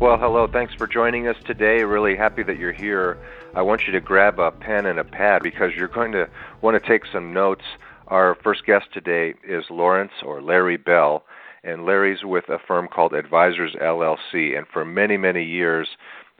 Well, hello. Thanks for joining us today. Really happy that you're here. I want you to grab a pen and a pad because you're going to want to take some notes. Our first guest today is Lawrence or Larry Bell, and Larry's with a firm called Advisors LLC. And for many, many years,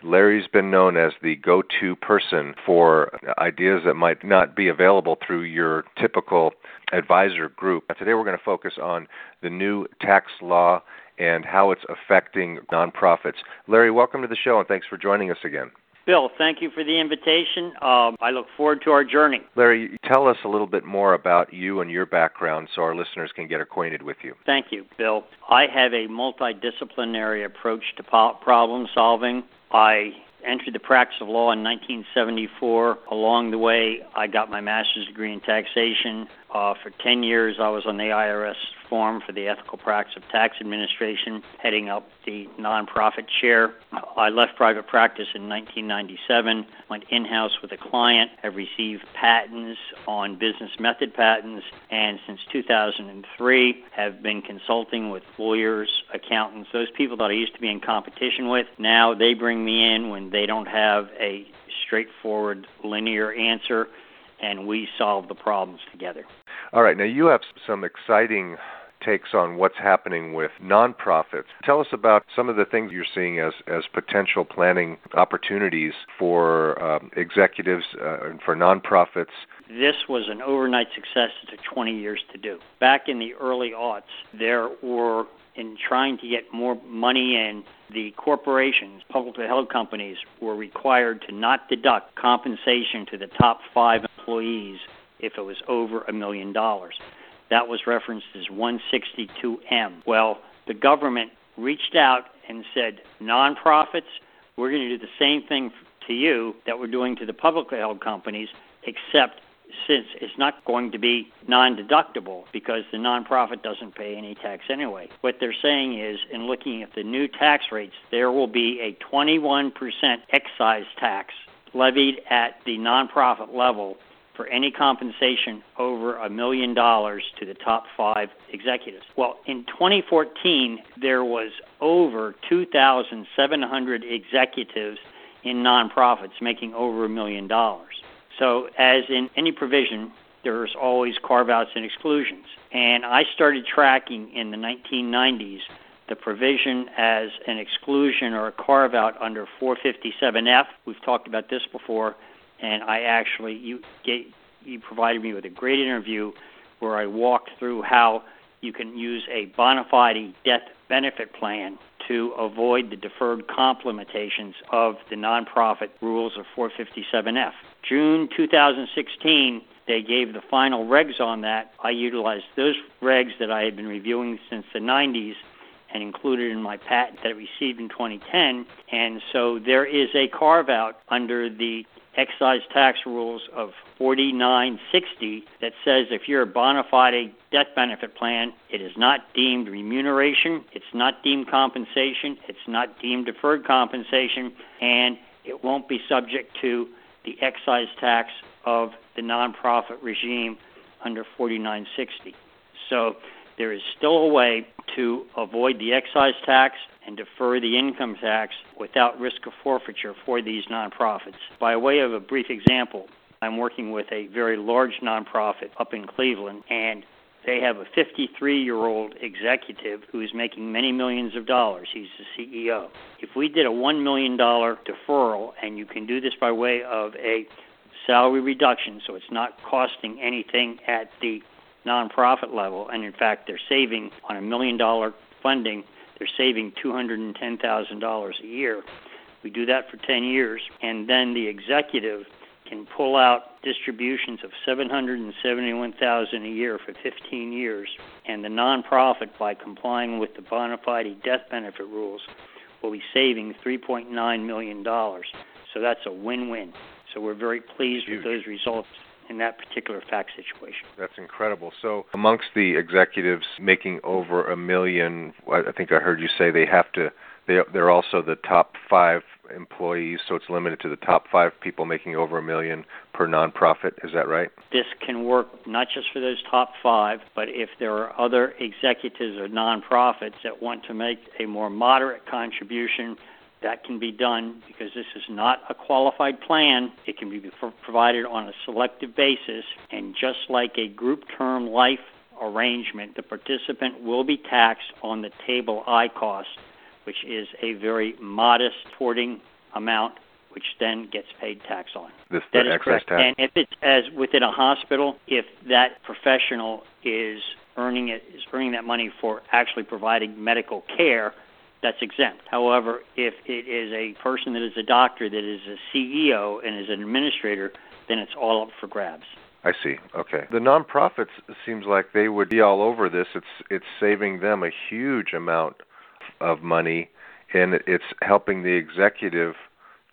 Larry's been known as the go to person for ideas that might not be available through your typical advisor group. Today, we're going to focus on the new tax law and how it's affecting nonprofits. Larry, welcome to the show and thanks for joining us again. Bill, thank you for the invitation. Um, I look forward to our journey. Larry, tell us a little bit more about you and your background so our listeners can get acquainted with you. Thank you, Bill. I have a multidisciplinary approach to problem solving. I entered the practice of law in 1974. Along the way, I got my master's degree in taxation. Uh, for 10 years, I was on the IRS form for the ethical practice of tax administration, heading up the nonprofit chair. I left private practice in 1997, went in house with a client, have received patents on business method patents, and since 2003 have been consulting with lawyers, accountants, those people that I used to be in competition with. Now they bring me in when they don't have a straightforward linear answer and we solve the problems together. All right, now you have some exciting takes on what's happening with nonprofits. Tell us about some of the things you're seeing as, as potential planning opportunities for um, executives uh, and for nonprofits. This was an overnight success. It took 20 years to do. Back in the early aughts, there were in trying to get more money in, the corporations, publicly held companies, were required to not deduct compensation to the top five employees if it was over a million dollars. That was referenced as 162M. Well, the government reached out and said, nonprofits, we're going to do the same thing to you that we're doing to the publicly held companies, except since it's not going to be non deductible because the nonprofit doesn't pay any tax anyway. What they're saying is, in looking at the new tax rates, there will be a 21% excise tax levied at the nonprofit level for any compensation over a million dollars to the top five executives. Well, in 2014, there was over 2,700 executives in nonprofits making over a million dollars. So, as in any provision, there's always carve outs and exclusions. And I started tracking in the 1990s the provision as an exclusion or a carve out under 457F. We've talked about this before, and I actually you you provided me with a great interview where I walked through how you can use a bona fide death benefit plan to avoid the deferred comp limitations of the nonprofit rules of 457F. June 2016, they gave the final regs on that. I utilized those regs that I had been reviewing since the 90s and included in my patent that I received in 2010. And so there is a carve out under the excise tax rules of 4960 that says if you're a bona fide death benefit plan, it is not deemed remuneration, it's not deemed compensation, it's not deemed deferred compensation, and it won't be subject to the excise tax of the nonprofit regime under 4960. So there is still a way to avoid the excise tax and defer the income tax without risk of forfeiture for these nonprofits. By way of a brief example, I'm working with a very large nonprofit up in Cleveland, and they have a 53 year old executive who is making many millions of dollars. He's the CEO. If we did a $1 million deferral, and you can do this by way of a salary reduction, so it's not costing anything at the nonprofit level, and in fact, they're saving on a million dollar funding they're saving $210,000 a year. We do that for 10 years, and then the executive can pull out distributions of 771,000 a year for 15 years, and the nonprofit, by complying with the bona fide death benefit rules, will be saving 3.9 million dollars. So that's a win-win. So we're very pleased Huge. with those results in that particular fact situation. That's incredible. So, amongst the executives making over a million, I think I heard you say they have to. They they're also the top five employees, so it's limited to the top five people making over a million per nonprofit. Is that right? This can work not just for those top five, but if there are other executives or nonprofits that want to make a more moderate contribution that can be done because this is not a qualified plan. It can be provided on a selective basis, and just like a group term life arrangement, the participant will be taxed on the table I cost, which is a very modest porting amount which then gets paid tax on. This that the is correct. tax. And if it's as within a hospital, if that professional is earning it is earning that money for actually providing medical care, that's exempt. However, if it is a person that is a doctor that is a CEO and is an administrator, then it's all up for grabs. I see. Okay. The nonprofits seems like they would be all over this. It's it's saving them a huge amount of money, and it's helping the executive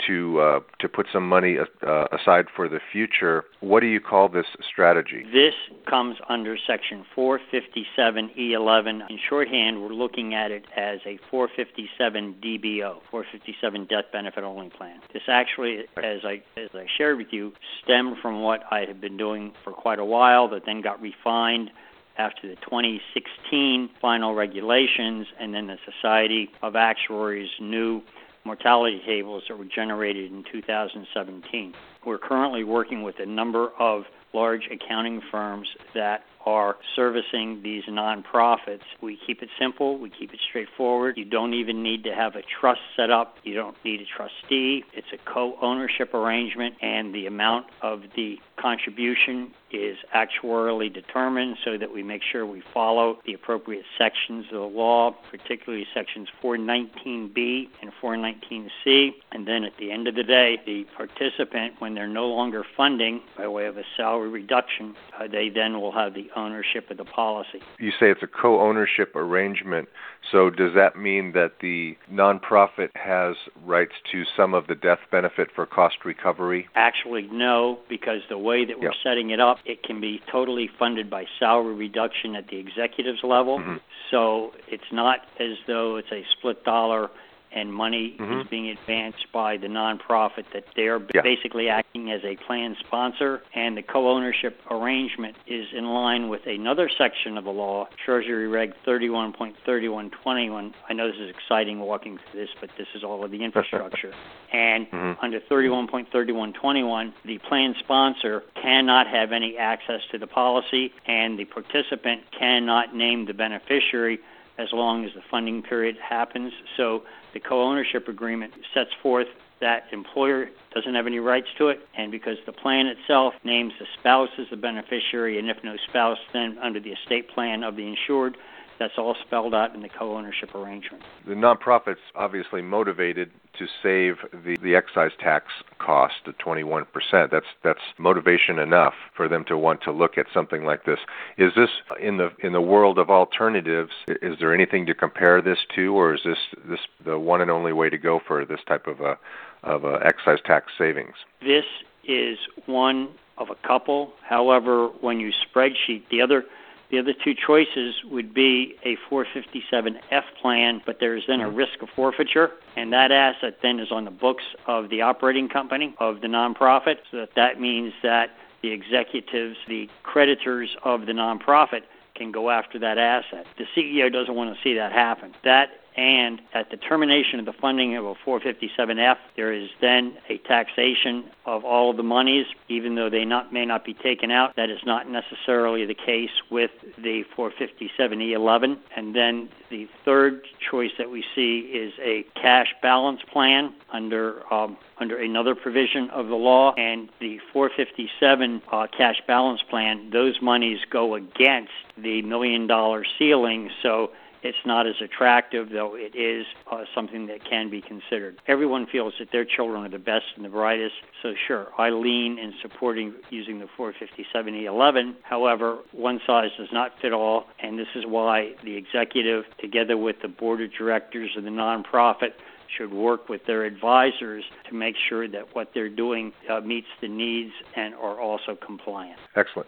to uh, to put some money uh, aside for the future. What do you call this strategy? This comes under Section 457E11. In shorthand, we're looking at it as a 457 DBO, 457 Death Benefit Only Plan. This actually, as I as I shared with you, stemmed from what I had been doing for quite a while, that then got refined after the 2016 final regulations, and then the Society of Actuaries' new mortality tables that were generated in 2017. We're currently working with a number of large accounting firms that are servicing these nonprofits. We keep it simple, we keep it straightforward. You don't even need to have a trust set up, you don't need a trustee. It's a co ownership arrangement, and the amount of the contribution is actuarially determined so that we make sure we follow the appropriate sections of the law, particularly sections 419B and 419C. And then at the end of the day, the participant, when they're no longer funding by way of a salary reduction, uh, they then will have the ownership of the policy. You say it's a co-ownership arrangement. So does that mean that the nonprofit has rights to some of the death benefit for cost recovery? Actually, no, because the way that we're Yep. setting it up, it can be totally funded by salary reduction at the executives level. Mhm. So it's not as though it's a split dollar and money Mhm. is being advanced by the nonprofit that they're Yeah. basically acting as a plan sponsor and the co-ownership arrangement is in line with another section of the law treasury reg 31.3121 i know this is exciting walking through this but this is all of the infrastructure and Mhm. under 31.3121 the plan sponsor cannot have any access to the policy and the participant cannot name the beneficiary as long as the funding period happens. So the co-ownership agreement sets forth that employer doesn't have any rights to it, and because the plan itself names the spouse as the beneficiary, and if no spouse, then under the estate plan of the insured, that's all spelled out in the co-ownership arrangement. The nonprofit's obviously motivated to save the, the excise tax cost of 21%. That's that's motivation enough for them to want to look at something like this. Is this in the in the world of alternatives? Is there anything to compare this to, or is this this the one and only way to go for this type of a of a excise tax savings? This is one of a couple. However, when you spreadsheet the other the other two choices would be a 457F plan, but there is then a mm-hmm. risk of forfeiture, and that asset then is on the books of the operating company of the nonprofit. So that, that means that the executives, the creditors of the nonprofit, can go after that asset. The CEO doesn't want to see that happen. That and at the termination of the funding of a 457F, there is then a taxation of all of the monies, even though they not, may not be taken out. That is not necessarily the case with the 457E11. And then the third choice that we see is a cash balance plan under um, under another provision of the law, and the 457 uh, cash balance plan. Those monies go against the million dollar ceiling, so It's not as attractive, though it is uh, something that can be considered. Everyone feels that their children are the best and the brightest, so sure, I lean in supporting using the 457E11. However, one size does not fit all, and this is why the executive, together with the board of directors of the nonprofit, should work with their advisors to make sure that what they're doing uh, meets the needs and are also compliant. Excellent.